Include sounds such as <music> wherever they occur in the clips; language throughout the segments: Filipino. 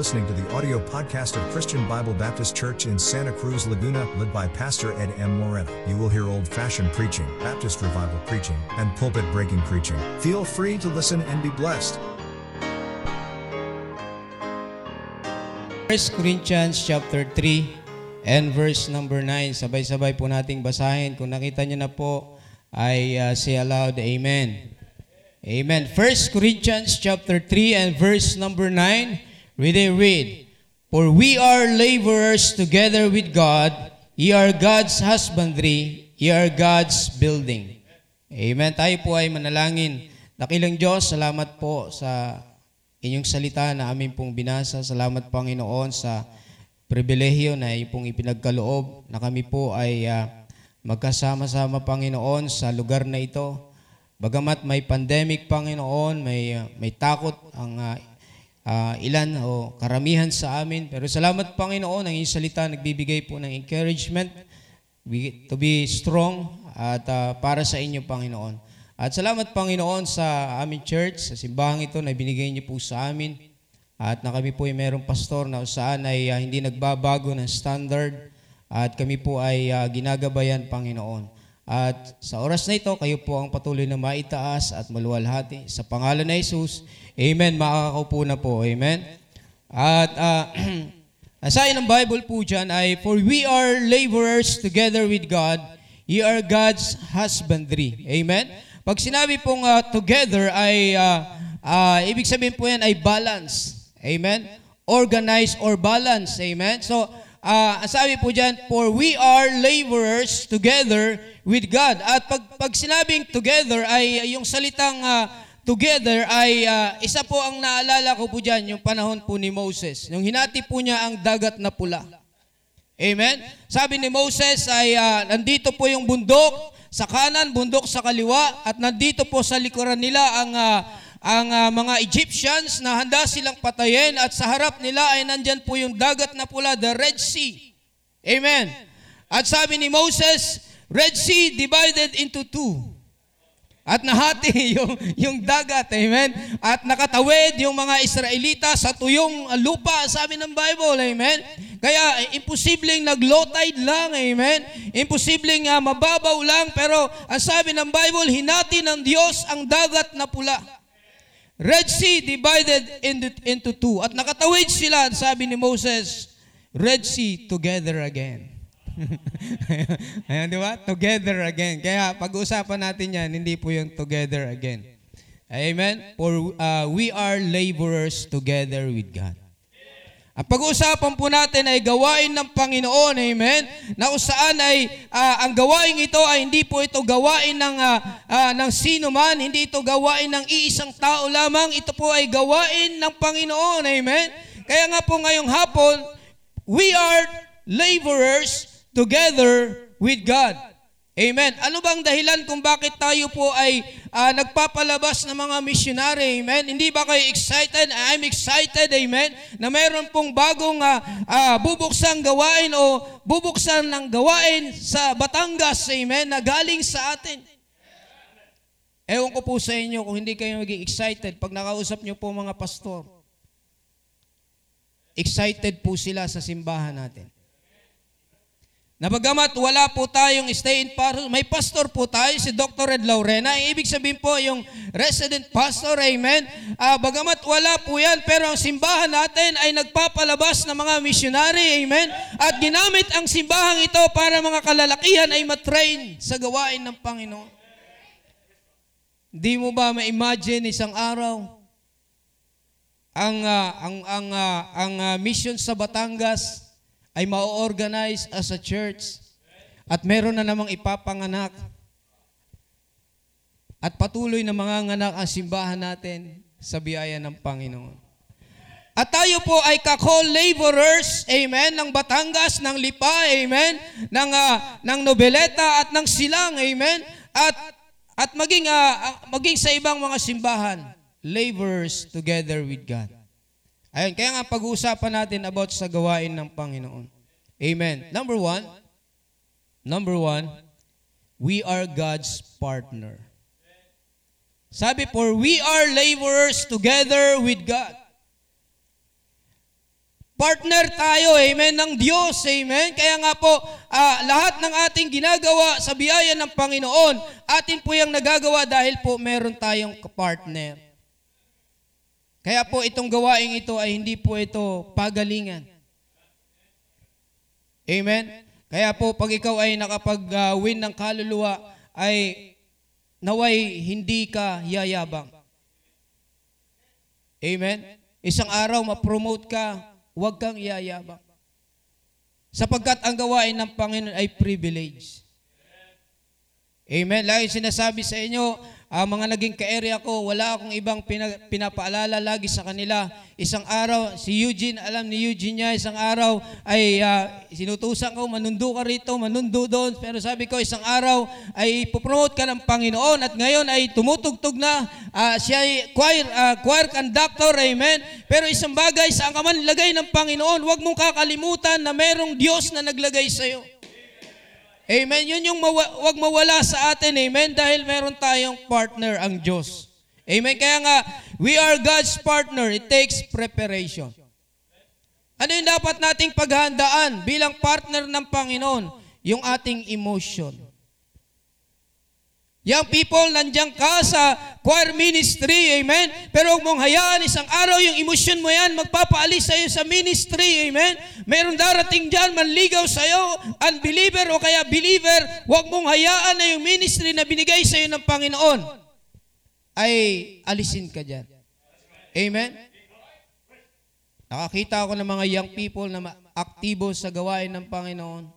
listening to the audio podcast of Christian Bible Baptist Church in Santa Cruz, Laguna, led by Pastor Ed M. Moreno. You will hear old fashioned preaching, Baptist revival preaching, and pulpit breaking preaching. Feel free to listen and be blessed. 1 Corinthians chapter 3 and verse number 9. Sabay-sabay po nating basahin. Kung nakita niyo na po, ay uh, say aloud, Amen. Amen. 1 Corinthians chapter 3 and verse number 9, we they read, For we are laborers together with God, ye are God's husbandry, ye are God's building. Amen. Tayo po ay manalangin. Dakilang Diyos, salamat po sa inyong salita na amin pong binasa. Salamat Panginoon sa pribilehiyo na iyong ipinagkaloob na kami po ay uh, magkasama-sama Panginoon sa lugar na ito. Bagamat may pandemic, Panginoon, may, uh, may takot ang uh, uh, ilan o karamihan sa amin. Pero salamat, Panginoon, ang iyong salita nagbibigay po ng encouragement to be strong at uh, para sa inyo, Panginoon. At salamat, Panginoon, sa aming church, sa simbahang ito na binigay niyo po sa amin. At na kami po ay mayroong pastor na saan ay uh, hindi nagbabago ng standard at kami po ay uh, ginagabayan, Panginoon. At sa oras na ito, kayo po ang patuloy na maitaas at maluwalhati. Sa pangalan na Jesus, Amen. Makakaupo na po. Amen. At <clears throat> uh, asahin ng Bible po dyan ay, For we are laborers together with God, ye are God's husbandry. Amen. Pag sinabi pong uh, together ay, uh, uh, ibig sabihin po yan ay balance. Amen. Organize or balance. Amen. So, uh, sabi po dyan, For we are laborers together with God. At pag, pag sinabing together ay yung salitang uh, together ay uh, isa po ang naalala ko po dyan, yung panahon po ni Moses. Yung hinati po niya ang dagat na pula. Amen? Sabi ni Moses ay uh, nandito po yung bundok sa kanan, bundok sa kaliwa, at nandito po sa likuran nila ang uh, ang uh, mga Egyptians na handa silang patayin at sa harap nila ay nandyan po yung dagat na pula, the Red Sea. Amen. At sabi ni Moses, Red Sea divided into two. At nahati <laughs> yung, yung dagat, amen? At nakatawid yung mga Israelita sa tuyong lupa, sabi ng Bible, amen? Kaya imposibleng nag-low tide lang, amen? Imposibleng uh, mababaw lang, pero ang sabi ng Bible, hinati ng Diyos ang dagat na pula. Red Sea divided into, into two. At nakatawid sila, sabi ni Moses, Red Sea together again. <laughs> Ayan, di ba? Together again. Kaya pag-uusapan natin yan, hindi po yung together again. Amen? For uh, we are laborers together with God. Ang pag-uusapan po natin ay gawain ng Panginoon, amen? Na saan ay uh, ang gawain ito ay hindi po ito gawain ng uh, uh, ng sino man, hindi ito gawain ng iisang tao lamang, ito po ay gawain ng Panginoon, amen? Kaya nga po ngayong hapon, we are laborers together with God. Amen. Ano bang dahilan kung bakit tayo po ay uh, nagpapalabas ng mga missionary? Amen. Hindi ba kayo excited? I'm excited. Amen. Na mayroon pong bagong uh, uh, bubuksang gawain o bubuksan ng gawain sa Batangas. Amen. Na galing sa atin. Ewan ko po sa inyo kung hindi kayo maging excited pag nakausap niyo po mga pastor. Excited po sila sa simbahan natin. Na bagamat wala po tayong stay in pastor, may pastor po tayo, si Dr. Red Laurena. Ibig sabihin po yung resident pastor, amen. Uh, bagamat wala po yan, pero ang simbahan natin ay nagpapalabas ng mga missionary, amen. At ginamit ang simbahang ito para mga kalalakihan ay matrain sa gawain ng Panginoon. Di mo ba ma-imagine isang araw ang uh, ang ang uh, ang uh, mission sa Batangas ay ma-organize as a church at meron na namang ipapanganak at patuloy na mga nganak ang simbahan natin sa biyaya ng Panginoon. At tayo po ay kako-laborers, amen, ng Batangas, ng Lipa, amen, ng, uh, ng Nobeleta at ng Silang, amen, at, at maging, uh, maging sa ibang mga simbahan, laborers together with God. Ayun, kaya nga pag-uusapan natin about sa gawain ng Panginoon. Amen. Number one, number one, we are God's partner. Sabi, for we are laborers together with God. Partner tayo, amen, ng Diyos, amen. Kaya nga po, ah, lahat ng ating ginagawa sa biyaya ng Panginoon, atin po yung nagagawa dahil po meron tayong partner. Kaya po itong gawaing ito ay hindi po ito pagalingan. Amen? Kaya po pag ikaw ay nakapag-win ng kaluluwa, ay naway hindi ka yayabang. Amen? Isang araw ma-promote ka, huwag kang yayabang. Sapagkat ang gawain ng Panginoon ay privilege. Amen. Lagi sinasabi sa inyo, ang mga naging ka-area ko, wala akong ibang pina, pinapaalala lagi sa kanila. Isang araw, si Eugene, alam ni Eugene niya, isang araw ay uh, sinutusan ko, manundo ka rito, manundo doon. Pero sabi ko, isang araw ay ipopromote ka ng Panginoon at ngayon ay tumutugtog na. Uh, siya ay choir, uh, choir conductor, amen. Pero isang bagay, saan ka man lagay ng Panginoon, huwag mong kakalimutan na merong Diyos na naglagay sa iyo. Amen. Yun yung mawa- wag mawala sa atin. Amen. Dahil meron tayong partner ang Diyos. Amen. Kaya nga, we are God's partner. It takes preparation. Ano yung dapat nating paghandaan bilang partner ng Panginoon? Yung ating emotion. Young people, nandiyan ka sa choir ministry, amen? Pero huwag mong hayaan, isang araw yung emosyon mo yan, magpapaalis sa iyo sa ministry, amen? Meron darating dyan, manligaw sa iyo, unbeliever o kaya believer, huwag mong hayaan na yung ministry na binigay sa iyo ng Panginoon ay alisin ka dyan. Amen? Nakakita ako ng mga young people na aktibo sa gawain ng Panginoon.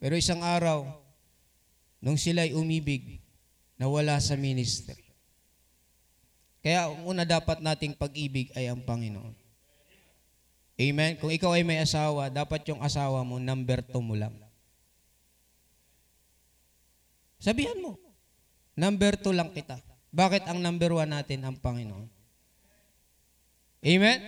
Pero isang araw, nung sila'y umibig, nawala sa ministry. Kaya ang una dapat nating pag-ibig ay ang Panginoon. Amen? Kung ikaw ay may asawa, dapat yung asawa mo, number two mo lang. Sabihan mo, number two lang kita. Bakit ang number one natin ang Panginoon? Amen?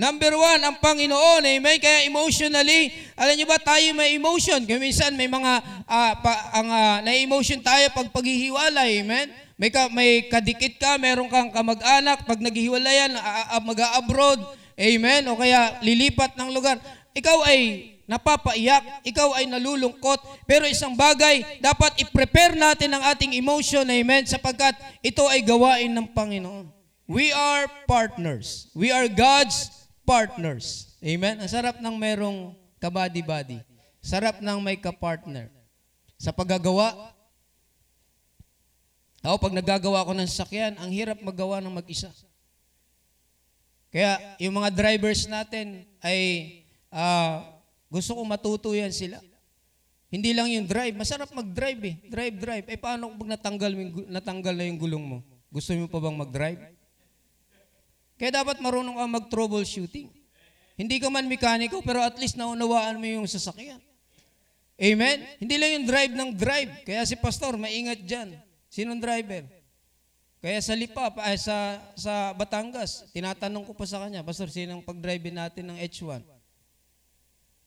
Number one, ang Panginoon. Amen? Kaya emotionally, alam niyo ba tayo may emotion? Kaya minsan may mga, uh, pa, ang uh, na-emotion tayo pag paghihiwalay. Amen? May, ka, may kadikit ka, meron kang kamag-anak, pag naghihiwalayan, uh, mag-abroad. Amen? O kaya lilipat ng lugar. Ikaw ay napapaiyak, ikaw ay nalulungkot, pero isang bagay, dapat i-prepare natin ang ating emotion, amen, sapagkat ito ay gawain ng Panginoon. We are partners. We are God's partners. Amen? Ang sarap ng merong kabady-body. Sarap ng may kapartner. Sa paggagawa, ako pag nagagawa ko ng sakyan, ang hirap magawa ng mag-isa. Kaya yung mga drivers natin ay uh, gusto ko matuto sila. Hindi lang yung drive. Masarap mag-drive eh. Drive, drive. Eh paano kung natanggal, natanggal na yung gulong mo? Gusto mo pa bang mag-drive? Kaya dapat marunong ka mag-troubleshooting. Hindi ka man mekaniko, pero at least naunawaan mo yung sasakyan. Amen? Hindi lang yung drive ng drive. Kaya si pastor, maingat dyan. Sinong driver? Kaya sa Lipa, ay sa, sa Batangas, tinatanong ko pa sa kanya, Pastor, sinong pag-drive natin ng H1?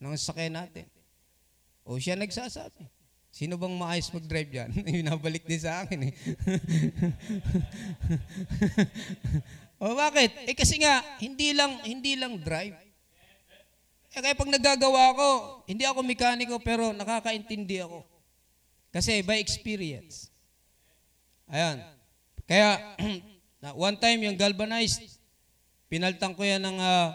Ng sakyan natin. O siya nagsasabi. Sino bang maayos mag-drive dyan? <laughs> Nabalik din sa akin eh. <laughs> o bakit? Eh kasi nga, hindi lang, hindi lang drive. Eh kaya pag nagagawa ko, hindi ako mekaniko pero nakakaintindi ako. Kasi by experience. Ayan. Kaya, <clears throat> one time yung galvanized, pinaltan ko yan ng, uh,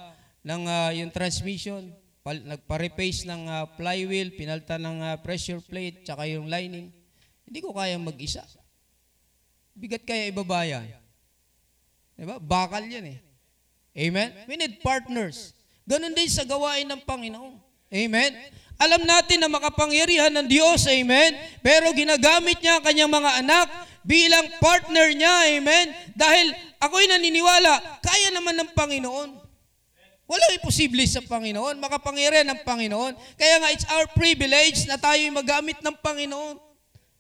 ng uh, yung transmission, pal, nagpa-repace ng uh, flywheel, pinaltan ng uh, pressure plate, tsaka yung lining. Hindi ko kaya mag-isa. Bigat kaya ibaba yan. Diba? Bakal yan eh. Amen? We need partners. Ganon din sa gawain ng Panginoon. Amen? Alam natin na makapangyarihan ng Diyos, amen? Pero ginagamit niya ang kanyang mga anak bilang partner niya, amen? Dahil ako'y naniniwala, kaya naman ng Panginoon. Walang imposible sa Panginoon, makapangyarihan ng Panginoon. Kaya nga, it's our privilege na tayo'y magamit ng Panginoon.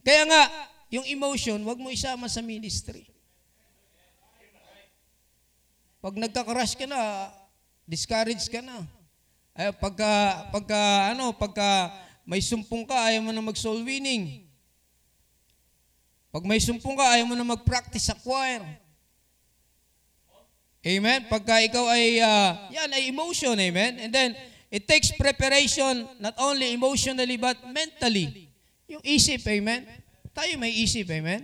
Kaya nga, yung emotion, wag mo isama sa ministry. Pag nagka-crush ka na, discourage ka na. Ay, pagka, pagka, ano, pagka may sumpong ka, ayaw mo na mag-soul winning. Pag may sumpong ka, ayaw mo na mag-practice sa choir. Amen? Pagka ikaw ay, ah, yan ay emotion, amen? And then, it takes preparation, not only emotionally, but mentally. Yung isip, amen? Tayo may isip, amen?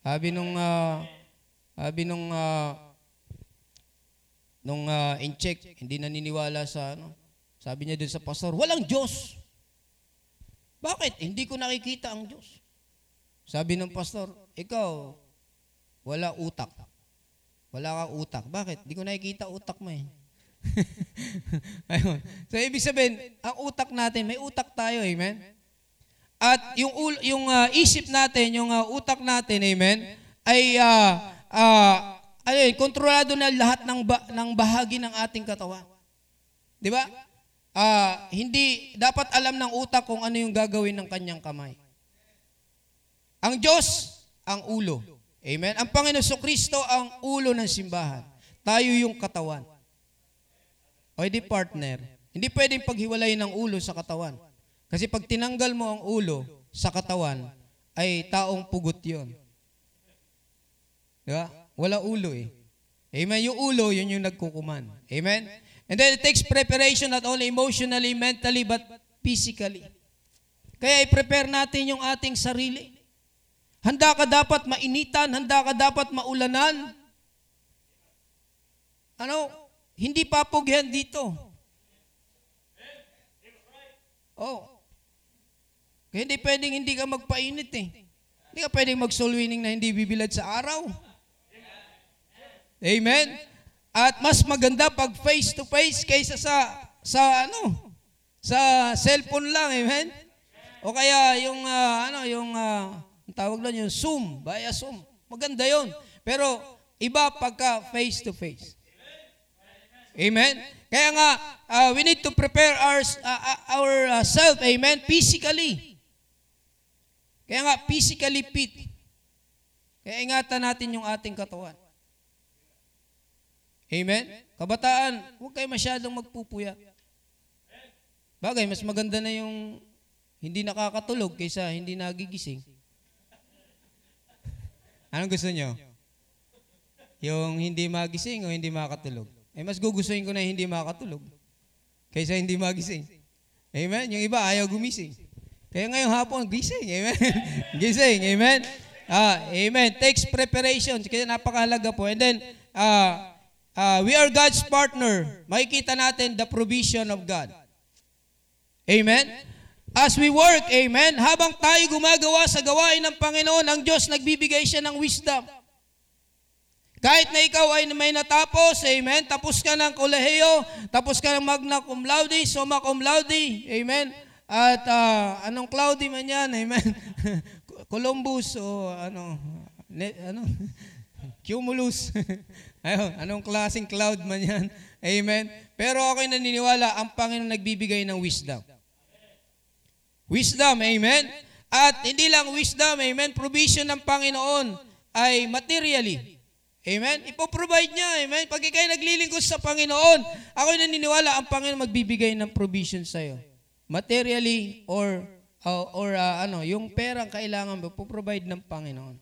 Sabi nung, ah, sabi nung, ah, nung ah, in-check, hindi naniniwala sa, ano, sabi niya dun sa pastor, walang Diyos. Bakit? Hindi ko nakikita ang Diyos. Sabi ng pastor, ikaw, wala utak. Wala kang utak. Bakit? Hindi ko nakikita utak mo eh. <laughs> Ayun. So, ibig sabihin, ang utak natin, may utak tayo, amen? At yung, yung ah, isip natin, yung ah, utak natin, amen, ay, uh, ano yun, kontrolado na lahat ng, ba- ng bahagi ng ating katawan. Di ba? Ah, hindi, dapat alam ng utak kung ano yung gagawin ng kanyang kamay. Ang Diyos, ang ulo. Amen? Ang Panginoon so Kristo ang ulo ng simbahan. Tayo yung katawan. O di partner. Hindi pwedeng paghiwalayin ng ulo sa katawan. Kasi pag tinanggal mo ang ulo sa katawan, ay taong pugot yon. Di ba? Wala ulo eh. Amen? Yung ulo, yun yung nagkukuman. Amen? And then it takes preparation not only emotionally, mentally, but physically. Kaya i-prepare natin yung ating sarili. Handa ka dapat mainitan, handa ka dapat maulanan. Ano? Hindi papugyan dito. Oh. Kaya hindi pwedeng hindi ka magpainit eh. Hindi ka pwedeng mag-soul na hindi bibilad sa araw. Amen? At mas maganda pag face to face kaysa sa sa ano? Sa cellphone lang, amen? O kaya yung uh, ano, yung uh, tawag lang yung Zoom, via Zoom. Maganda 'yon. Pero iba pagka face to face. Amen. Kaya nga uh, we need to prepare our uh, our uh, self, amen, physically. Kaya nga physically fit. Kaya ingatan natin yung ating katawan. Amen? Kabataan, huwag kayo masyadong magpupuyat. Bagay, mas maganda na yung hindi nakakatulog kaysa hindi nagigising. Anong gusto nyo? Yung hindi magising o hindi makatulog? Eh, mas gugustuhin ko na hindi makatulog kaysa hindi magising. Amen? Yung iba, ayaw gumising. Kaya ngayong hapon, gising. Amen? <laughs> gising. Amen? Ah, amen. Takes preparation. Kaya napakahalaga po. And then, ah, Uh, we are God's partner. Makikita natin the provision of God. Amen? As we work, amen, habang tayo gumagawa sa gawain ng Panginoon, ang Diyos nagbibigay siya ng wisdom. Kahit na ikaw ay may natapos, amen, tapos ka ng kolehiyo, tapos ka ng magna cum laude, summa cum laude, amen, at uh, anong cloudy man yan, amen, <laughs> Columbus o ano, ne, ano, <laughs> cumulus, <laughs> Ayun, anong klaseng cloud man yan. <laughs> Amen. Pero ako'y naniniwala, ang Panginoon nagbibigay ng wisdom. Wisdom, amen. At hindi lang wisdom, amen, provision ng Panginoon ay materially. Amen? Ipoprovide niya, amen? Pag ikay naglilingkod sa Panginoon, ako'y naniniwala, ang Panginoon magbibigay ng provision sa'yo. Materially or uh, or uh, ano, yung perang kailangan mo, provide ng Panginoon.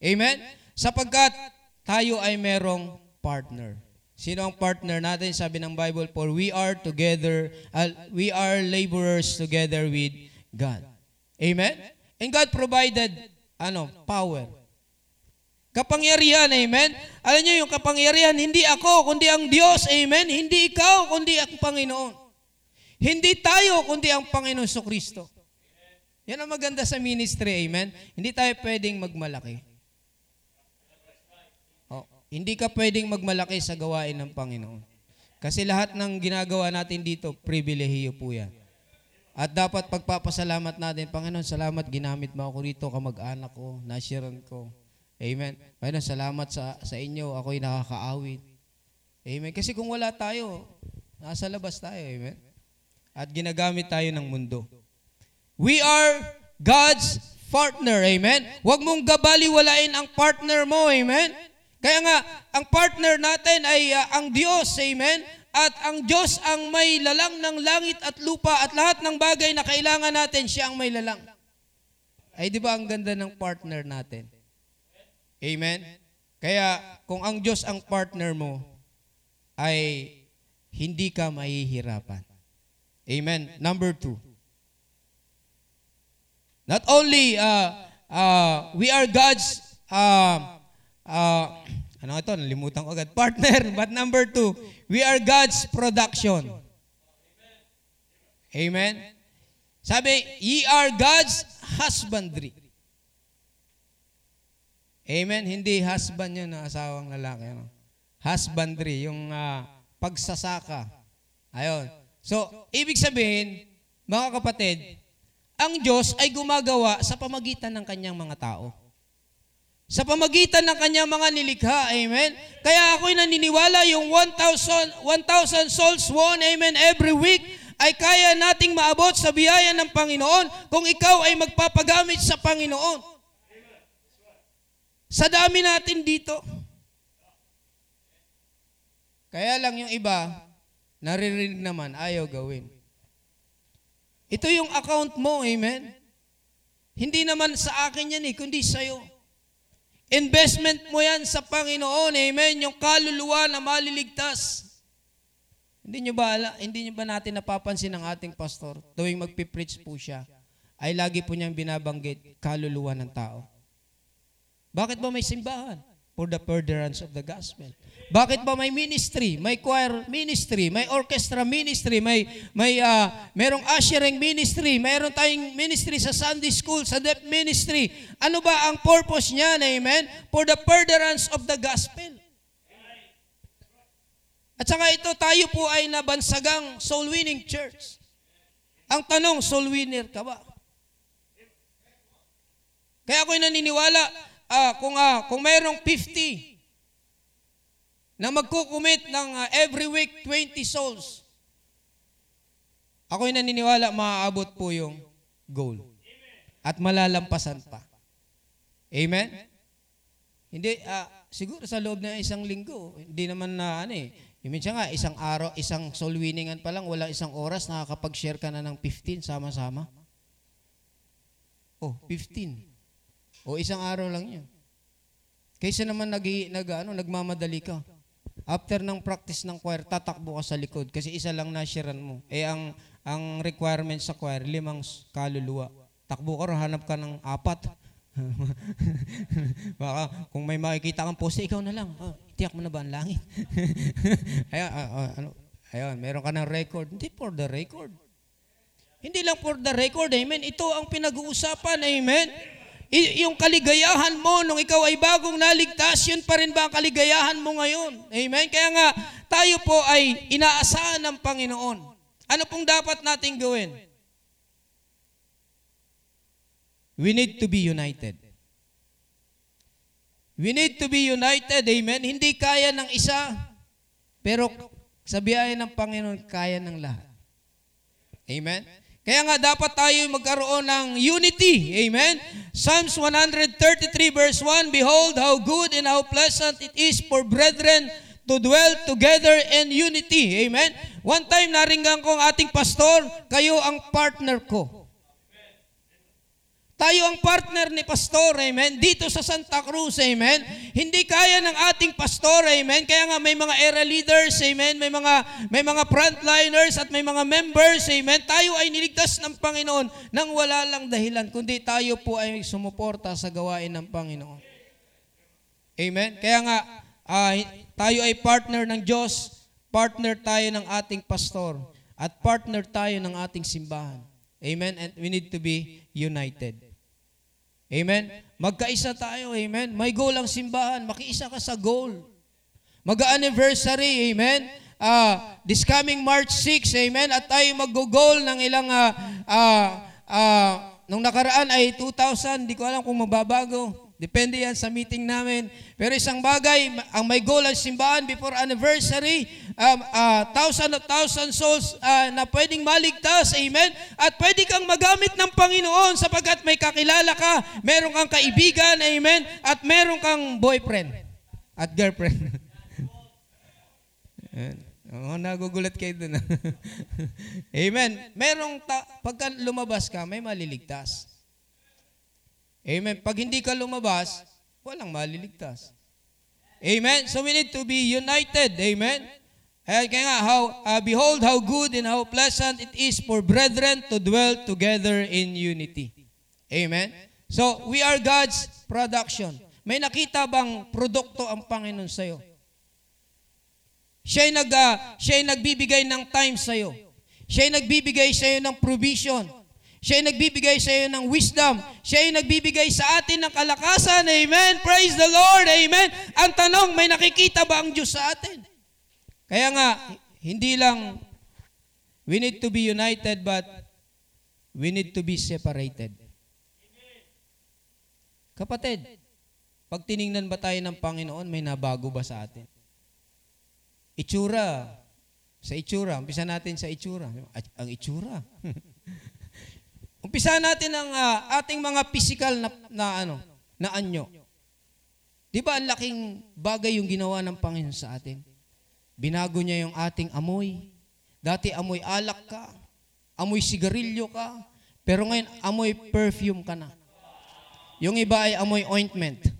Amen? Sapagkat tayo ay merong partner. Sino ang partner natin? Sabi ng Bible, for we are together, uh, we are laborers together with God. Amen? And God provided, ano, power. Kapangyarihan, amen? Alam niyo yung kapangyarihan, hindi ako, kundi ang Diyos, amen? Hindi ikaw, kundi ang Panginoon. Hindi tayo, kundi ang Panginoon so Kristo. Yan ang maganda sa ministry, amen? Hindi tayo pwedeng magmalaki. Hindi ka pwedeng magmalaki sa gawain ng Panginoon. Kasi lahat ng ginagawa natin dito, pribilehiyo po yan. At dapat pagpapasalamat natin, Panginoon, salamat, ginamit mo ako rito, kamag-anak ko, nashiran ko. Amen. Panginoon, salamat sa, sa inyo, ako'y nakakaawit. Amen. Kasi kung wala tayo, nasa labas tayo. Amen. At ginagamit tayo ng mundo. We are God's partner. Amen. Huwag mong gabaliwalain ang partner mo. Amen. Kaya nga, ang partner natin ay uh, ang Diyos, amen? At ang Diyos ang may lalang ng langit at lupa at lahat ng bagay na kailangan natin, siya ang may lalang. Ay di ba ang ganda ng partner natin? Amen? Kaya kung ang Diyos ang partner mo, ay hindi ka mahihirapan. Amen. Number two. Not only uh, uh, we are God's uh, uh, ano ito, nalimutan ko agad, partner, but number two, we are God's production. Amen? Sabi, ye are God's husbandry. Amen? Hindi husband yun na asawang lalaki. Ano? Husbandry, yung uh, pagsasaka. Ayon. So, ibig sabihin, mga kapatid, ang Diyos ay gumagawa sa pamagitan ng kanyang mga tao. Sa pamagitan ng kanyang mga nilikha, amen? Kaya ako'y naniniwala yung 1,000 1,000 souls won, amen, every week ay kaya nating maabot sa biyaya ng Panginoon kung ikaw ay magpapagamit sa Panginoon. Sa dami natin dito. Kaya lang yung iba, naririnig naman, ayaw gawin. Ito yung account mo, amen? Hindi naman sa akin yan eh, kundi sa'yo. Investment mo yan sa Panginoon, amen? Yung kaluluwa na maliligtas. Hindi nyo ba, hindi nyo ba natin napapansin ng ating pastor, tuwing magpipreach po siya, ay lagi po niyang binabanggit kaluluwa ng tao. Bakit ba may simbahan? For the furtherance of the gospel. Bakit ba may ministry, may choir ministry, may orchestra ministry, may may uh, merong ushering ministry, mayroon tayong ministry sa Sunday school, sa deaf ministry. Ano ba ang purpose niya, amen? For the furtherance of the gospel. At saka ito, tayo po ay nabansagang soul winning church. Ang tanong, soul winner ka ba? Kaya ako'y naniniwala, uh, kung, uh, kung mayroong 50 na magkukumit ng uh, every week 20 souls, ako'y naniniwala maaabot po yung goal. At malalampasan pa. Amen? Hindi, uh, siguro sa loob ng isang linggo, hindi naman na ano eh, Minsan nga, isang araw, isang soul winningan pa lang, wala isang oras, nakakapag-share ka na ng 15 sama-sama. Oh, 15. O isang araw lang yun. Kaysa naman nag, nag, ano, nagmamadali ka. After ng practice ng choir, tatakbo ka sa likod kasi isa lang nashiran mo. Eh ang ang requirement sa choir, limang kaluluwa. Takbo ka, hanap ka ng apat. <laughs> Baka kung may makikita kang poste, ikaw na lang. Oh, tiyak mo na ba ang langit? ayun, uh, uh, ano, ayun, meron ka ng record. Hindi for the record. Hindi lang for the record, amen. Ito ang pinag-uusapan, amen. I- yung kaligayahan mo nung ikaw ay bagong naligtas, yun pa rin ba ang kaligayahan mo ngayon? Amen? Kaya nga, tayo po ay inaasahan ng Panginoon. Ano pong dapat nating gawin? We need to be united. We need to be united, amen? Hindi kaya ng isa, pero sa biyaya ng Panginoon, kaya ng lahat. Amen? Kaya nga dapat tayo magkaroon ng unity. Amen? Psalms 133 verse 1, Behold how good and how pleasant it is for brethren to dwell together in unity. Amen? One time naringgan ko ang ating pastor, kayo ang partner ko. Tayo ang partner ni pastor, amen, dito sa Santa Cruz, amen. Hindi kaya ng ating pastor, amen. Kaya nga may mga era leaders, amen, may mga may mga frontliners at may mga members, amen. Tayo ay niligtas ng Panginoon nang wala lang dahilan, kundi tayo po ay sumuporta sa gawain ng Panginoon. Amen. Kaya nga uh, tayo ay partner ng Diyos, partner tayo ng ating pastor, at partner tayo ng ating simbahan. Amen. And we need to be united. Amen? Magkaisa tayo, amen? May goal ang simbahan, makiisa ka sa goal. Mag-anniversary, amen? Uh, this coming March 6, amen? At tayo mag-goal ng ilang, uh, uh, uh, nung nakaraan ay 2,000, di ko alam kung mababago. Depende yan sa meeting namin. Pero isang bagay, ang may goal ang simbahan before anniversary, um, uh, thousand of thousand souls uh, na pwedeng maligtas, amen? At pwede kang magamit ng Panginoon sapagkat may kakilala ka, meron kang kaibigan, amen? At meron kang boyfriend at girlfriend. <laughs> Oo, oh, nagugulat kayo dun. <laughs> amen. Merong, ta- pagka lumabas ka, may maliligtas. Amen. Pag hindi ka lumabas, walang maliligtas. Amen? So we need to be united. Amen? And kaya nga, how, uh, behold how good and how pleasant it is for brethren to dwell together in unity. Amen? So, we are God's production. May nakita bang produkto ang Panginoon sa'yo? Siya'y, nag, uh, siya'y nagbibigay ng time sa'yo. Siya'y nagbibigay sa'yo ng provision. Siya'y nagbibigay sa'yo ng wisdom. Siya'y nagbibigay sa atin ng kalakasan. Amen. Praise the Lord. Amen. Ang tanong, may nakikita ba ang Diyos sa atin? Kaya nga, hindi lang we need to be united but we need to be separated. Kapatid, pag tiningnan ba tayo ng Panginoon, may nabago ba sa atin? Itsura. Sa itsura. Umpisa natin sa itsura. Ang itsura. <laughs> Umpisa natin ang uh, ating mga physical na, na ano, na anyo. Di ba ang laking bagay yung ginawa ng Panginoon sa atin? Binago niya yung ating amoy. Dati amoy alak ka, amoy sigarilyo ka, pero ngayon amoy perfume ka na. Yung iba ay amoy ointment. <laughs>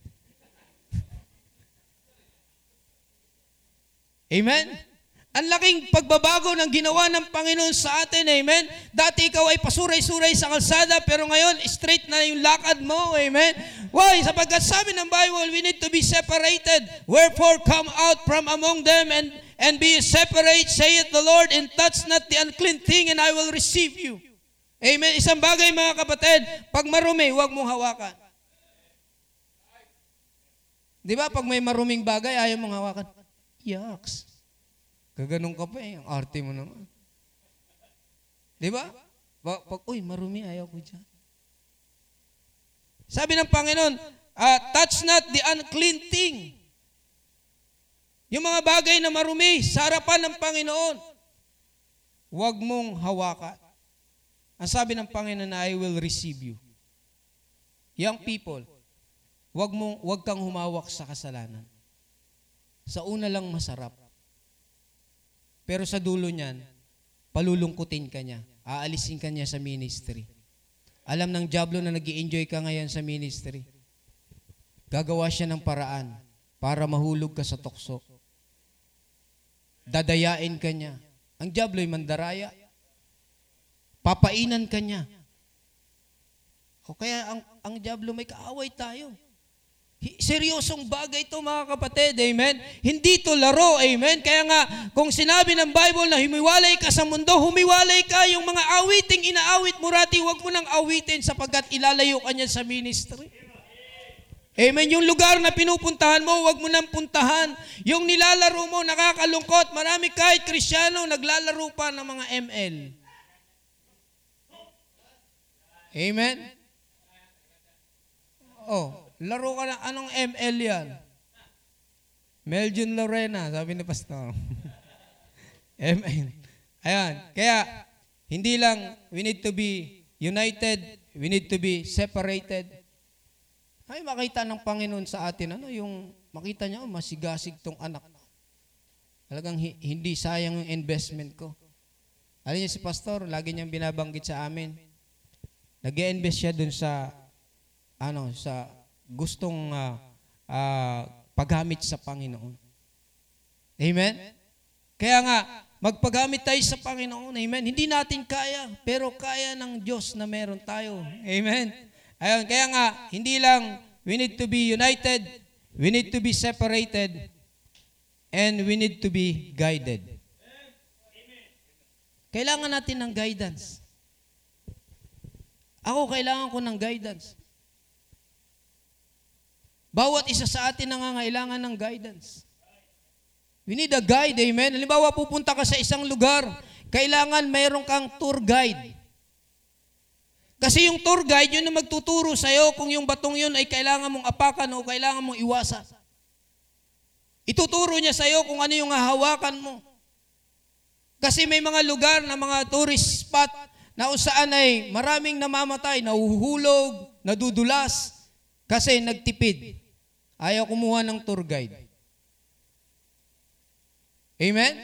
Amen? Ang laking pagbabago ng ginawa ng Panginoon sa atin, amen? Dati ikaw ay pasuray-suray sa kalsada, pero ngayon, straight na yung lakad mo, amen? Why? Sapagkat sabi ng Bible, we need to be separated. Wherefore, come out from among them and, and be separate, saith the Lord, and touch not the unclean thing, and I will receive you. Amen? Isang bagay, mga kapatid, pag marumi, huwag mong hawakan. Di ba, pag may maruming bagay, ayaw mong hawakan. Yucks. Gaganong ka pa eh. Ang arte mo naman. Di ba? Pag, uy, marumi, ayaw ko dyan. Sabi ng Panginoon, uh, touch not the unclean thing. Yung mga bagay na marumi sa harapan ng Panginoon, huwag mong hawakan. Ang sabi ng Panginoon na I will receive you. Young people, huwag, mong, huwag kang humawak sa kasalanan. Sa una lang masarap. Pero sa dulo niyan, palulungkutin ka niya. Aalisin ka niya sa ministry. Alam ng Diablo na nag enjoy ka ngayon sa ministry. Gagawa siya ng paraan para mahulog ka sa tukso. Dadayain ka niya. Ang Diablo ay mandaraya. Papainan ka niya. O kaya ang, ang Diablo may kaaway tayo. Seryosong bagay ito mga kapatid, amen? Hindi to laro, amen? Kaya nga, kung sinabi ng Bible na humiwalay ka sa mundo, humiwalay ka, yung mga awiting inaawit mo rati, huwag mo nang awitin sapagkat ilalayo ka niya sa ministry. Amen. Yung lugar na pinupuntahan mo, huwag mo nang puntahan. Yung nilalaro mo, nakakalungkot. Marami kahit krisyano, naglalaro pa ng mga ML. Amen? Oh, Laro ka na, anong ML yan? Melvin Lorena, sabi ni Pastor. <laughs> ML. Ayan, kaya hindi lang we need to be united, we need to be separated. Ay makita ng Panginoon sa atin, ano yung makita niya, oh, masigasig tong anak. Talagang hindi sayang yung investment ko. Alam niya si Pastor, lagi niyang binabanggit sa amin. Nag-invest siya dun sa, ano, sa gustong uh, uh, paggamit sa Panginoon. Amen? Kaya nga, magpagamit tayo sa Panginoon. Amen? Hindi natin kaya, pero kaya ng Diyos na meron tayo. Amen? Ayun, kaya nga, hindi lang we need to be united, we need to be separated, and we need to be guided. Kailangan natin ng guidance. Ako, kailangan ko ng guidance. Bawat isa sa atin nangangailangan ng guidance. We need a guide, amen? Halimbawa, pupunta ka sa isang lugar, kailangan mayroon kang tour guide. Kasi yung tour guide, yun na magtuturo sa'yo kung yung batong yun ay kailangan mong apakan o kailangan mong iwasan. Ituturo niya sa'yo kung ano yung hahawakan mo. Kasi may mga lugar na mga tourist spot na usaan ay maraming namamatay, nahuhulog, nadudulas, kasi nagtipid. Ayaw kumuha ng tour guide. Amen?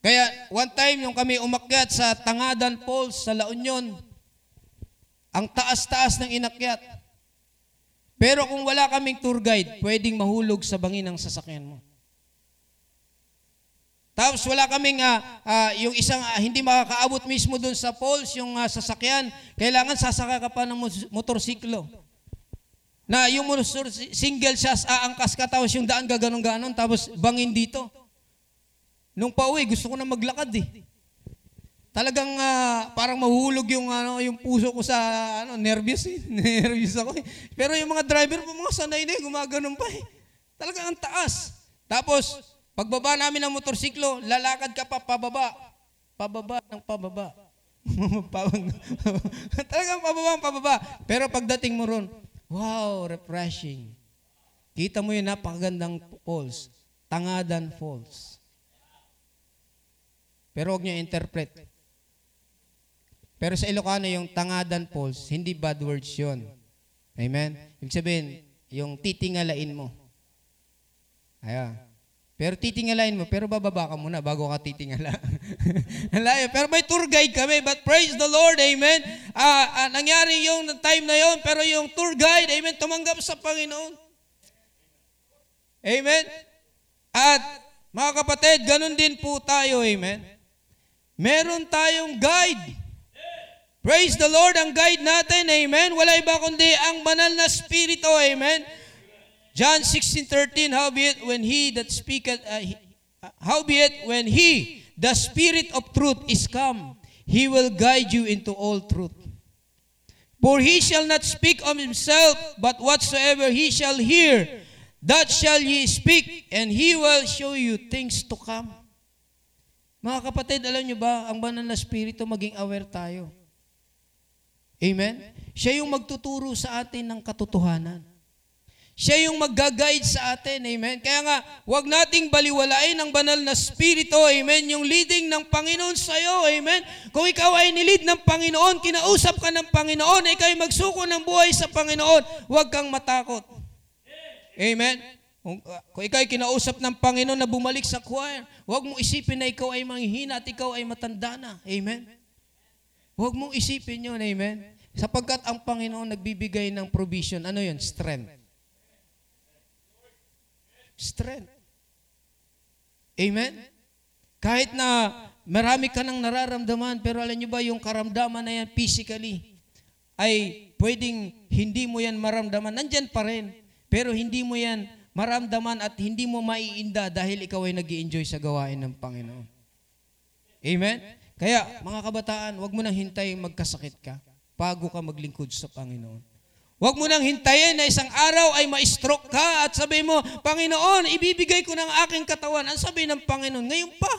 Kaya one time yung kami umakyat sa Tangadan Falls sa La Union, ang taas-taas ng inakyat. Pero kung wala kaming tour guide, pwedeng mahulog sa bangin ng sasakyan mo. Tapos wala kaming uh, uh, yung isang uh, hindi makakaabot mismo doon sa poles, yung uh, sasakyan, kailangan sasaka ka pa ng motorsiklo. Na yung single siya, aangkas ka, tapos yung daan gaganon-ganon, tapos bangin dito. Nung pauwi, gusto ko na maglakad eh. Talagang uh, parang mahulog yung ano yung puso ko sa ano nervous eh. <laughs> nervous ako eh. Pero yung mga driver po mga sanay na eh, gumaganon pa eh. Talagang ang taas. Tapos pagbaba namin ng motorsiklo, lalakad ka pa pababa. Pababa ng pababa. <laughs> <laughs> Talagang pababa pababa. Pero pagdating mo ron, wow, refreshing. Kita mo yung napakagandang falls. Tangadan Falls. Pero huwag niyo interpret. Pero sa Ilocano, yung Tangadan Falls, hindi bad words yun. Amen? Ibig sabihin, yung titingalain mo. Ayan. Pero titingalain mo, pero bababa ka muna bago ka titingala. <laughs> Layo. pero may tour guide kami, but praise the Lord, amen. Uh, uh, nangyari yung time na yon, pero yung tour guide, amen, tumanggap sa Panginoon. Amen. At mga kapatid, ganun din po tayo, amen. Meron tayong guide. Praise the Lord, ang guide natin, amen. Wala iba kundi ang banal na spirito, amen. John 16:13, howbeit when he that speaketh, uh, uh, howbeit when he, the spirit of truth is come, he will guide you into all truth. For he shall not speak of himself, but whatsoever he shall hear, that shall ye speak, and he will show you things to come. Mga kapatid, alam nyo ba, ang banal na spirito, maging aware tayo. Amen? Siya yung magtuturo sa atin ng katotohanan. Siya yung mag-guide sa atin. Amen? Kaya nga, huwag nating baliwalain ang banal na spirito. Amen? Yung leading ng Panginoon sa iyo. Amen? Kung ikaw ay nilid ng Panginoon, kinausap ka ng Panginoon, ikaw ay magsuko ng buhay sa Panginoon, huwag kang matakot. Amen? Kung, kung ikaw ay kinausap ng Panginoon na bumalik sa choir, huwag mo isipin na ikaw ay manghihina at ikaw ay matanda na. Amen? Huwag mong isipin yun, amen? Sapagkat ang Panginoon nagbibigay ng provision. Ano yun? Strength. Strength. Amen? Kahit na marami ka nang nararamdaman, pero alam nyo ba yung karamdaman na yan physically, ay pwedeng hindi mo yan maramdaman. Nandyan pa rin. Pero hindi mo yan maramdaman at hindi mo maiinda dahil ikaw ay nag enjoy sa gawain ng Panginoon. Amen? Kaya, mga kabataan, wag mo nang hintay magkasakit ka bago ka maglingkod sa Panginoon. Huwag mo nang hintayin na isang araw ay ma-stroke ka at sabi mo, Panginoon, ibibigay ko ng aking katawan. Ang sabi ng Panginoon, ngayon pa.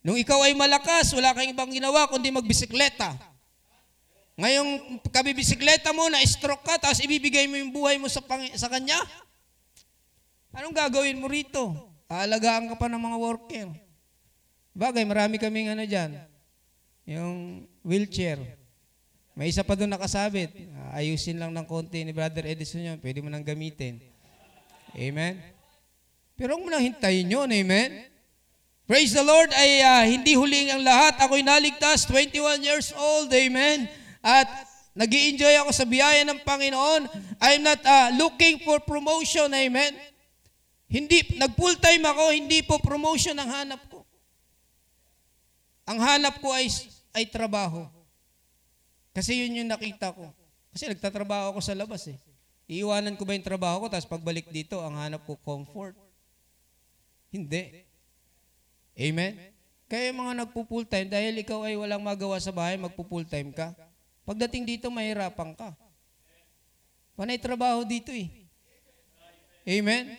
Nung ikaw ay malakas, wala kang ibang ginawa kundi magbisikleta. Ngayong kabibisikleta mo, na-stroke ka, tapos ibibigay mo yung buhay mo sa, pang- sa Kanya. Anong gagawin mo rito? Aalagaan ka pa ng mga worker. Bagay, marami kaming ano dyan. Yung wheelchair. May isa pa doon nakasabit. Ayusin lang ng konti ni Brother Edison yun. Pwede mo nang gamitin. Amen? Pero huwag mo nang hintayin yun. Amen? Praise the Lord ay uh, hindi huling ang lahat. Ako'y naligtas, 21 years old. Amen? At nag enjoy ako sa biyaya ng Panginoon. I'm not uh, looking for promotion. Amen? Hindi, nag-full time ako, hindi po promotion ang hanap ko. Ang hanap ko ay, ay trabaho. Kasi yun yung nakita ko. Kasi nagtatrabaho ako sa labas eh. Iiwanan ko ba yung trabaho ko, tapos pagbalik dito, ang hanap ko comfort? Hindi. Amen? Kaya yung mga nagpo-full time, dahil ikaw ay walang magawa sa bahay, magpo-full time ka. Pagdating dito, mahirapan ka. Panay trabaho dito eh. Amen?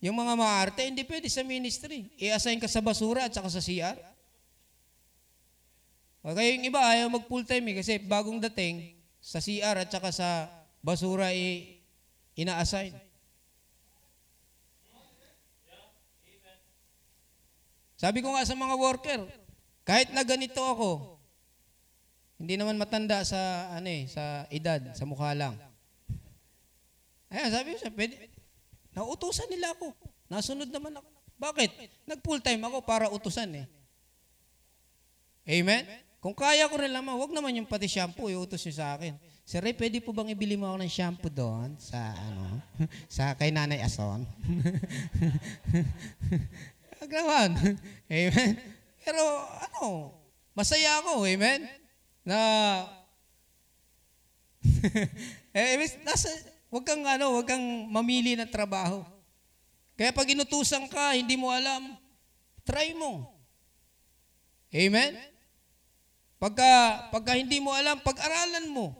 Yung mga maarte, hindi pwede sa ministry. I-assign ka sa basura at saka sa CR. O kaya yung iba ayaw mag full time eh, kasi bagong dating sa CR at saka sa basura i ina-assign. Sabi ko nga sa mga worker, kahit na ganito ako, hindi naman matanda sa ano eh, sa edad, sa mukha lang. Ayan, sabi ko, pwede, nautusan nila ako. Nasunod naman ako. Bakit? Nag full time ako para utusan eh. Amen? Kung kaya ko rin naman, wag naman yung pati shampoo, iutos nyo sa akin. Sir Ray, pwede po bang ibili mo ako ng shampoo doon sa ano, <laughs> sa kay Nanay Ason? <laughs> Wag. Amen. Pero ano, masaya ako, amen? Na <laughs> eh, nasa, wag kang ano, wag kang mamili ng trabaho. Kaya pag inutusan ka, hindi mo alam, try mo. Amen? Pagka, pagka hindi mo alam, pag-aralan mo.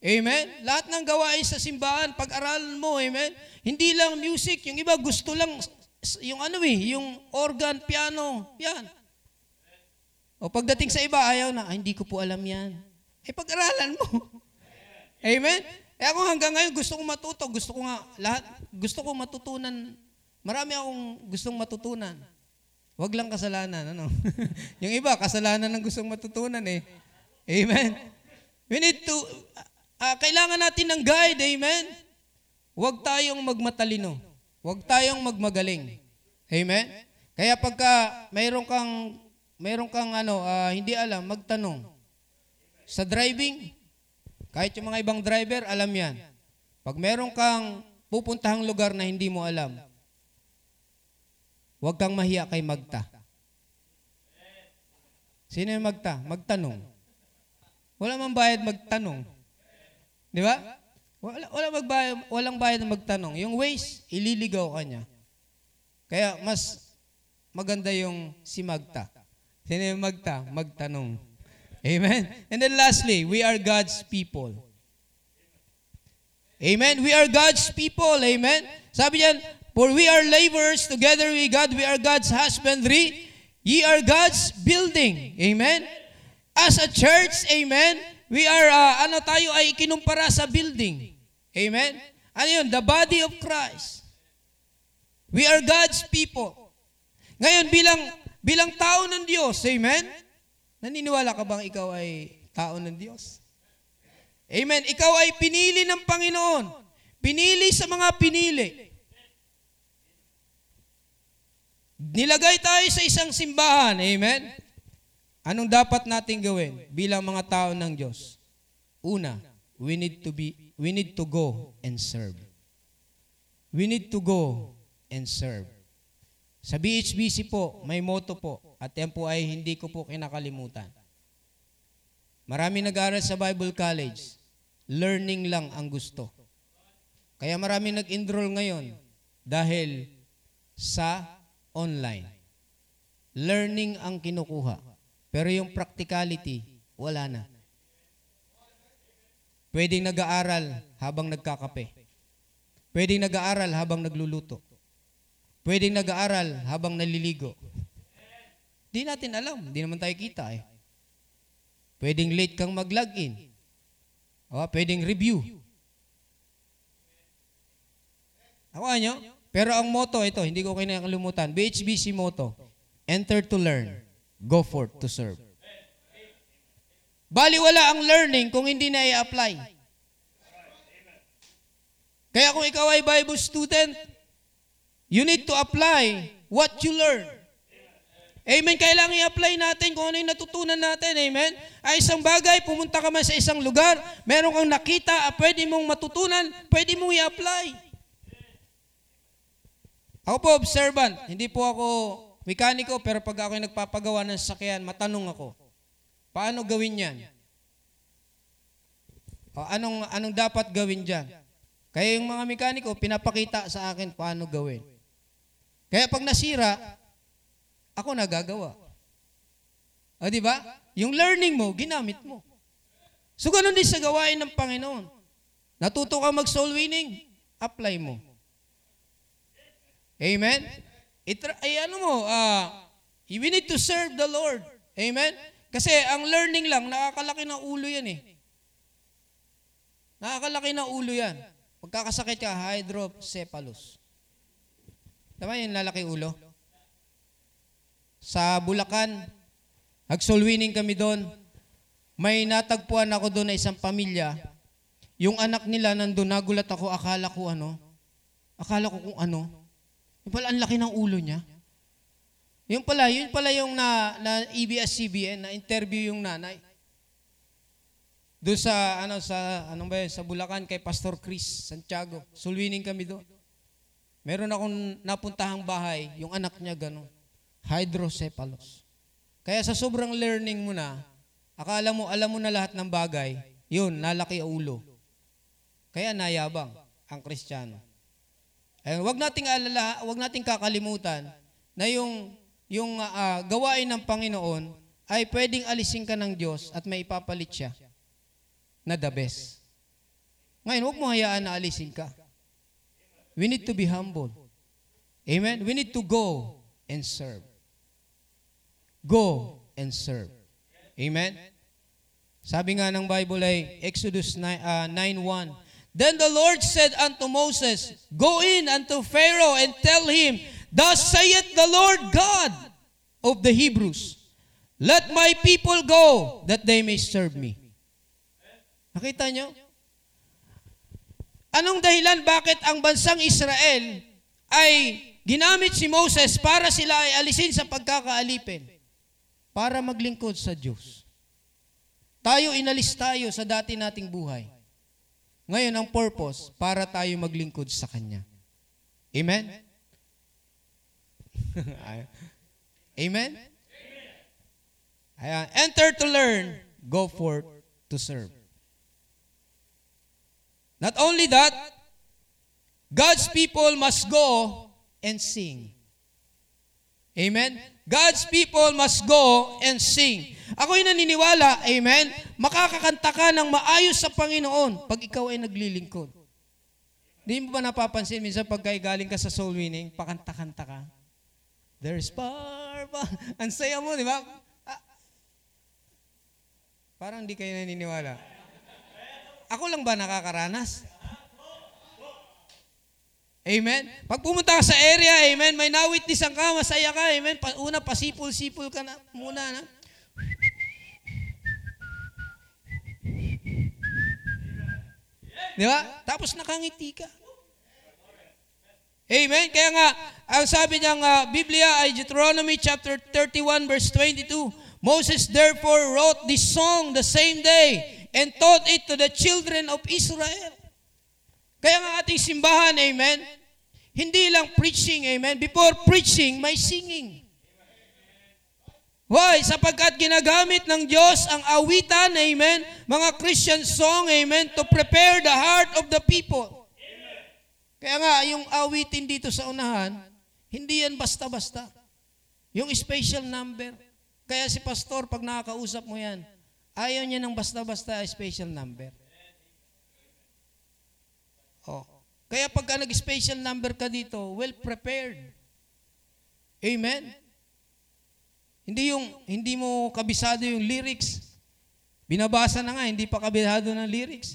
Amen? Lahat ng gawain sa simbahan, pag-aralan mo, amen? Hindi lang music, yung iba gusto lang, yung ano eh, yung organ, piano, yan. O pagdating sa iba, ayaw na, hindi ko po alam yan. Eh, pag-aralan mo. amen? Eh ako hanggang ngayon gusto kong matuto, gusto ko nga lahat, gusto ko matutunan. Marami akong gustong matutunan. Huwag lang kasalanan, ano? <laughs> yung iba, kasalanan ng gustong matutunan eh. Amen? We need to, uh, kailangan natin ng guide, amen? Huwag tayong magmatalino. Huwag tayong magmagaling. Amen? Kaya pagka mayroon kang, mayroon kang ano, uh, hindi alam, magtanong. Sa driving, kahit yung mga ibang driver, alam yan. Pag meron kang pupuntahang lugar na hindi mo alam, huwag kang mahiya kay magta. Sino yung magta? Magtanong. Wala man bayad magtanong. Di ba? Wala, wala magbayad, walang bayad na magtanong. Yung ways, ililigaw ka niya. Kaya mas maganda yung si Magta. Sino yung Magta? Magtanong. Amen. And then lastly, we are God's people. Amen. We are God's people. Amen. Sabi niyan, for we are laborers together with God. We are God's husbandry. Ye are God's building. Amen. As a church, amen, we are, uh, ano tayo ay kinumpara sa building. Amen. Ano yun? The body of Christ. We are God's people. Ngayon, bilang, bilang tao ng Diyos, amen, Naniniwala ka bang ikaw ay tao ng Diyos? Amen. Ikaw ay pinili ng Panginoon. Pinili sa mga pinili. Nilagay tayo sa isang simbahan. Amen. Anong dapat natin gawin bilang mga tao ng Diyos? Una, we need to be we need to go and serve. We need to go and serve. Sa BHBC po, may motto po, at yan po ay hindi ko po kinakalimutan. Marami nag-aaral sa Bible College, learning lang ang gusto. Kaya marami nag-enroll ngayon dahil sa online. Learning ang kinukuha. Pero yung practicality, wala na. Pwedeng nag-aaral habang nagkakape. Pwedeng nag-aaral habang nagluluto. Pwedeng nag-aaral habang naliligo. Di natin alam. Di naman tayo kita eh. Pwedeng late kang mag-login. O, pwedeng review. Nakuha nyo? Pero ang motto, ito, hindi ko kinakalimutan. BHBC motto, enter to learn, go forth to serve. Bali wala ang learning kung hindi na i-apply. Kaya kung ikaw ay Bible student, You need to apply what you learn. Amen. Kailangan i-apply natin kung ano yung natutunan natin. Amen. Ay isang bagay, pumunta ka man sa isang lugar, meron kang nakita, ah, pwede mong matutunan, pwede mong i-apply. Ako po, observant. Hindi po ako mekaniko, pero pag ako nagpapagawa ng sasakyan, matanong ako, paano gawin yan? O, anong, anong dapat gawin dyan? Kaya yung mga mekaniko, pinapakita sa akin paano gawin. Kaya pag nasira, ako nagagawa. O di ba? Yung learning mo, ginamit mo. So ganun din sa gawain ng Panginoon. Natuto ka mag-soul winning, apply mo. Amen? Itra- ay ano mo, uh, we need to serve the Lord. Amen? Kasi ang learning lang, nakakalaki ng ulo yan eh. Nakakalaki ng ulo yan. Pagkakasakit ka, hydrocephalus. Tama yung lalaki ulo? Sa Bulacan, nag-soul winning kami doon. May natagpuan ako doon na isang pamilya. Yung anak nila nandun, nagulat ako, akala ko ano, akala ko kung ano. Pala, ang laki ng ulo niya. Yung pala, yun pala yung na, na EBS-CBN, na interview yung nanay. doon sa ano sa anong ba yun, sa Bulacan kay Pastor Chris Santiago. Sulwining kami doon. Meron akong napuntahang bahay, yung anak niya gano'n. Hydrocephalus. Kaya sa sobrang learning mo na, akala mo alam mo na lahat ng bagay, yun, nalaki ulo. Kaya nayabang ang Kristiyano. Eh, wag nating alala, wag nating kakalimutan na yung yung ah, gawain ng Panginoon ay pwedeng alisin ka ng Diyos at may ipapalit siya na the best. Ngayon, huwag mo hayaan na alisin ka. We need to be humble. Amen? We need to go and serve. Go and serve. Amen? Sabi nga ng Bible ay Exodus 9, uh, 9.1, Then the Lord said unto Moses, Go in unto Pharaoh and tell him, Thus saith the Lord God of the Hebrews, Let my people go, that they may serve me. Nakita nyo? Anong dahilan bakit ang bansang Israel ay ginamit si Moses para sila ay alisin sa pagkakaalipin? Para maglingkod sa Diyos. Tayo inalis tayo sa dati nating buhay. Ngayon ang purpose, para tayo maglingkod sa Kanya. Amen? <laughs> Amen? Ayan. Enter to learn, go forth to serve. Not only that, God's people must go and sing. Amen? God's people must go and sing. Ako'y naniniwala, amen, makakakanta ka ng maayos sa Panginoon pag ikaw ay naglilingkod. Hindi mo ba napapansin, minsan pag galing ka sa soul winning, pakanta-kanta ka. There's power. pa- <laughs> Ang saya mo, di ba? Ah. Parang di kayo naniniwala. Ako lang ba nakakaranas? Amen? Pag pumunta ka sa area, amen, may nawitnessan ka, masaya ka, amen. Pa, una, pasipul-sipul ka na muna. Na. Di ba? Tapos nakangiti ka. Amen? Kaya nga, ang sabi ng uh, Biblia ay Deuteronomy chapter 31 verse 22, Moses therefore wrote this song the same day and taught it to the children of Israel. Kaya nga ating simbahan, amen, hindi lang preaching, amen. Before preaching, may singing. Why? Sapagkat ginagamit ng Diyos ang awitan, amen, mga Christian song, amen, to prepare the heart of the people. Kaya nga, yung awitin dito sa unahan, hindi yan basta-basta. Yung special number. Kaya si pastor, pag nakakausap mo yan, ayaw niya ng basta-basta special number. Oh. Kaya pagka nag-special number ka dito, well prepared. Amen? Hindi yung hindi mo kabisado yung lyrics. Binabasa na nga, hindi pa kabisado ng lyrics.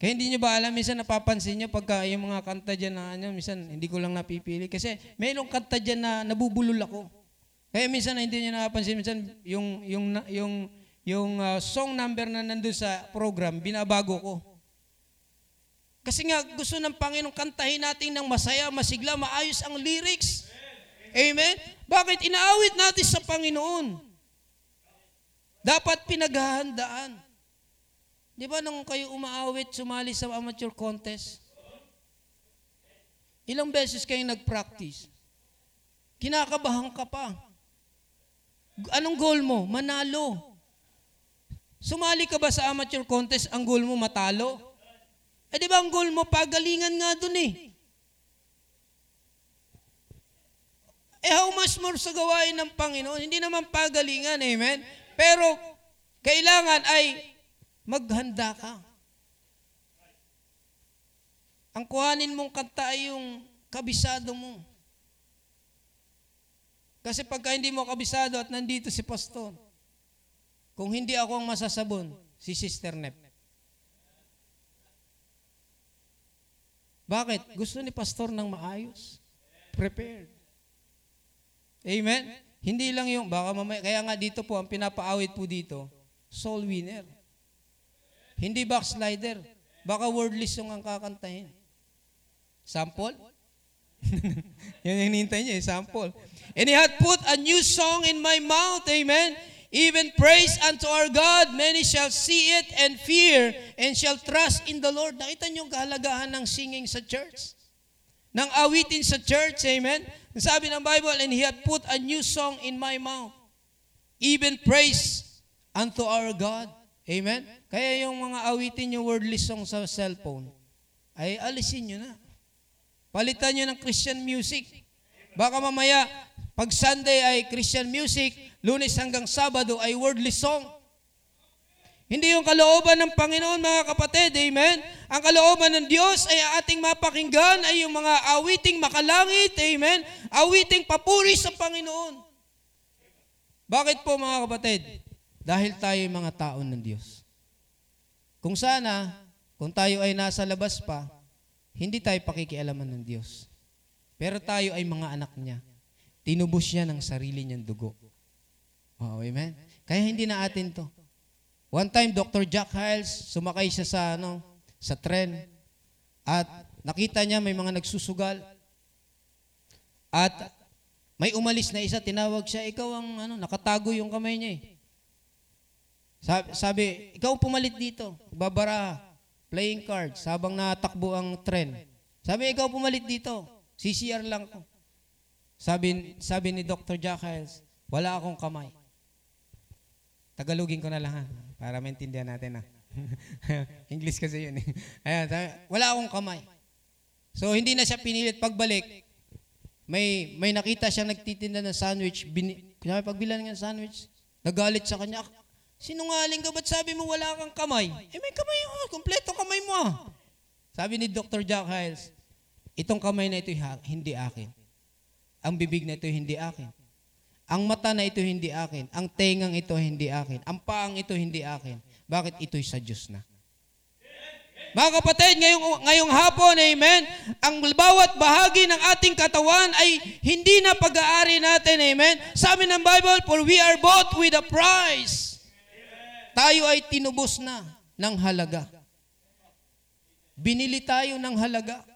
Kaya hindi nyo ba alam, minsan napapansin nyo pagka yung mga kanta dyan na ano, minsan hindi ko lang napipili. Kasi mayroong kanta dyan na nabubulol ako. Kaya minsan hindi nyo napapansin, minsan yung, yung, yung, yung uh, song number na nandun sa program, binabago ko. Kasi nga gusto ng Panginoon kantahin natin ng masaya, masigla, maayos ang lyrics. Amen? Bakit inaawit natin sa Panginoon? Dapat pinaghahandaan. Di ba nung kayo umaawit, sumali sa amateur contest? Ilang beses kayo nag-practice? Kinakabahan ka pa. Anong goal mo? Manalo. Sumali ka ba sa amateur contest, ang goal mo matalo? Eh di ba ang goal mo, pagalingan nga dun eh. Eh how much more sa gawain ng Panginoon? Hindi naman pagalingan, amen? Pero kailangan ay maghanda ka. Ang kuhanin mong kanta ay yung kabisado mo. Kasi pagka hindi mo kabisado at nandito si pastor, kung hindi ako ang masasabon, si Sister Nep. Bakit? Gusto ni pastor ng maayos. Prepared. Amen? Hindi lang yung, baka mamaya, kaya nga dito po, ang pinapaawit po dito, soul winner. Hindi backslider. Baka wordless yung ang kakantahin. Sample? <laughs> Yan yung hinihintay niya, eh, sample. And he had put a new song in my mouth, amen? Even praise unto our God, many shall see it and fear and shall trust in the Lord. Nakita niyo yung kahalagahan ng singing sa church? Ng awitin sa church, amen? Sabi ng Bible, and He had put a new song in my mouth. Even praise unto our God. Amen? Kaya yung mga awitin yung wordless song sa cellphone, ay alisin nyo na. Palitan nyo ng Christian music. Baka mamaya, pag Sunday ay Christian music, lunes hanggang Sabado ay wordless song. Hindi yung kalooban ng Panginoon, mga kapatid. Amen? Ang kalooban ng Diyos ay ating mapakinggan ay yung mga awiting makalangit. Amen? Awiting papuri sa Panginoon. Bakit po, mga kapatid? Dahil tayo ay mga tao ng Diyos. Kung sana, kung tayo ay nasa labas pa, hindi tayo pakikialaman ng Diyos. Pero tayo ay mga anak niya. Tinubos niya ng sarili niyang dugo. Oh, amen? Kaya hindi na atin to. One time, Dr. Jack Hiles, sumakay siya sa, ano, sa tren. At nakita niya may mga nagsusugal. At may umalis na isa, tinawag siya, ikaw ang ano, nakatago yung kamay niya eh. Sabi, sabi ikaw pumalit dito, babara, playing cards, habang natakbo ang tren. Sabi, ikaw pumalit dito, CCR lang ko. Sabi, sabi ni Dr. Jack Hiles, wala akong kamay. Tagalogin ko na lang ha, para maintindihan natin na. <laughs> English kasi yun eh. Ayan, sabi, wala akong kamay. So, hindi na siya pinilit pagbalik. May may nakita siya nagtitinda ng sandwich. Bini, kaya pagbilan ng sandwich, nagalit sa kanya. Sinungaling ka, ba't sabi mo wala kang kamay? Eh may kamay ako, kompleto kamay mo ah. Sabi ni Dr. Jack Hiles, itong kamay na ito hindi akin. Ang bibig na ito hindi akin. Ang mata na ito hindi akin. Ang tengang ito hindi akin. Ang paang ito hindi akin. Bakit ito'y sa Diyos na? Mga kapatid, ngayong, ngayong hapon, amen, ang bawat bahagi ng ating katawan ay hindi na pag-aari natin, amen. Sabi ng Bible, for we are bought with a price. Tayo ay tinubos na ng halaga. Binili tayo ng halaga.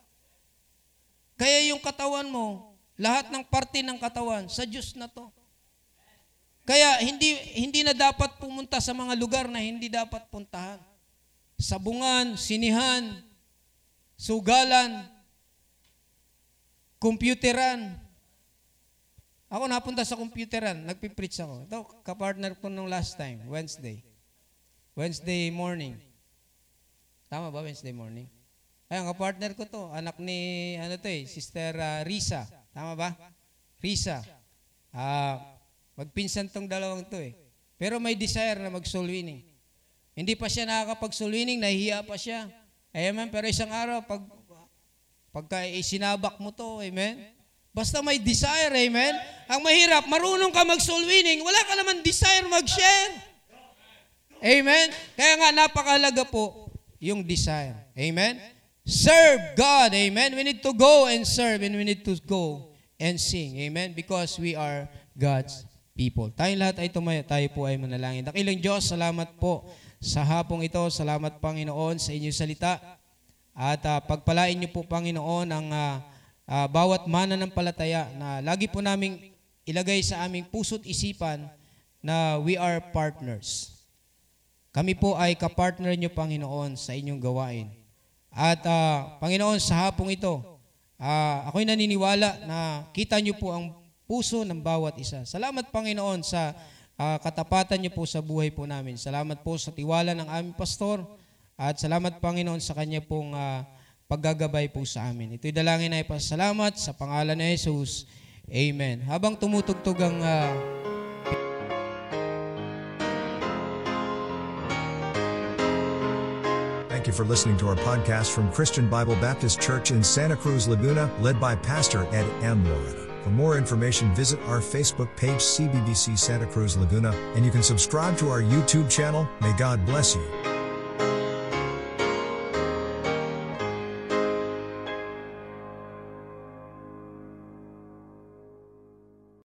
Kaya yung katawan mo, lahat ng parte ng katawan, sa Diyos na to. Kaya hindi hindi na dapat pumunta sa mga lugar na hindi dapat puntahan sabungan, sinihan, sugalan, computeran. Ako napunta sa computeran, nagpipreach ako. Ito, kapartner ko nung last time, Wednesday. Wednesday morning. Tama ba, Wednesday morning? Ayun, kapartner ko to, anak ni, ano to eh, Sister uh, Risa. Tama ba? Risa. Uh, magpinsan tong dalawang to eh. Pero may desire na mag-soul winning. Hindi pa siya nakakapag-sulwining, nahihiya pa siya. Amen. Pero isang araw, pag, pagka isinabak mo to, amen, basta may desire, amen, ang mahirap, marunong ka mag-soul winning, wala ka naman desire mag-share. Amen. Kaya nga, napakalaga po yung desire. Amen. Serve God. Amen. We need to go and serve and we need to go and sing. Amen. Because we are God's people. Tayong lahat ay tumaya, tayo po ay manalangin. Dakilang Diyos, salamat po sa hapong ito. Salamat Panginoon sa inyong salita. At uh, pagpalain niyo po Panginoon ang uh, uh, bawat mana ng palataya na lagi po naming ilagay sa aming puso't isipan na we are partners. Kami po ay kapartner niyo Panginoon sa inyong gawain. At uh, Panginoon sa hapong ito, uh, ako'y naniniwala na kita niyo po ang puso ng bawat isa. Salamat Panginoon sa uh, katapatan niyo po sa buhay po namin. Salamat po sa tiwala ng aming pastor at salamat Panginoon sa kanya pong uh, paggagabay po sa amin. Ito'y dalangin na ipasalamat sa pangalan ni Jesus. Amen. Habang tumutugtog ang uh, you for listening to our podcast from Christian Bible Baptist Church in Santa Cruz, Laguna, led by Pastor Ed M. Loretta. For more information, visit our Facebook page CBBC Santa Cruz Laguna, and you can subscribe to our YouTube channel. May God bless you.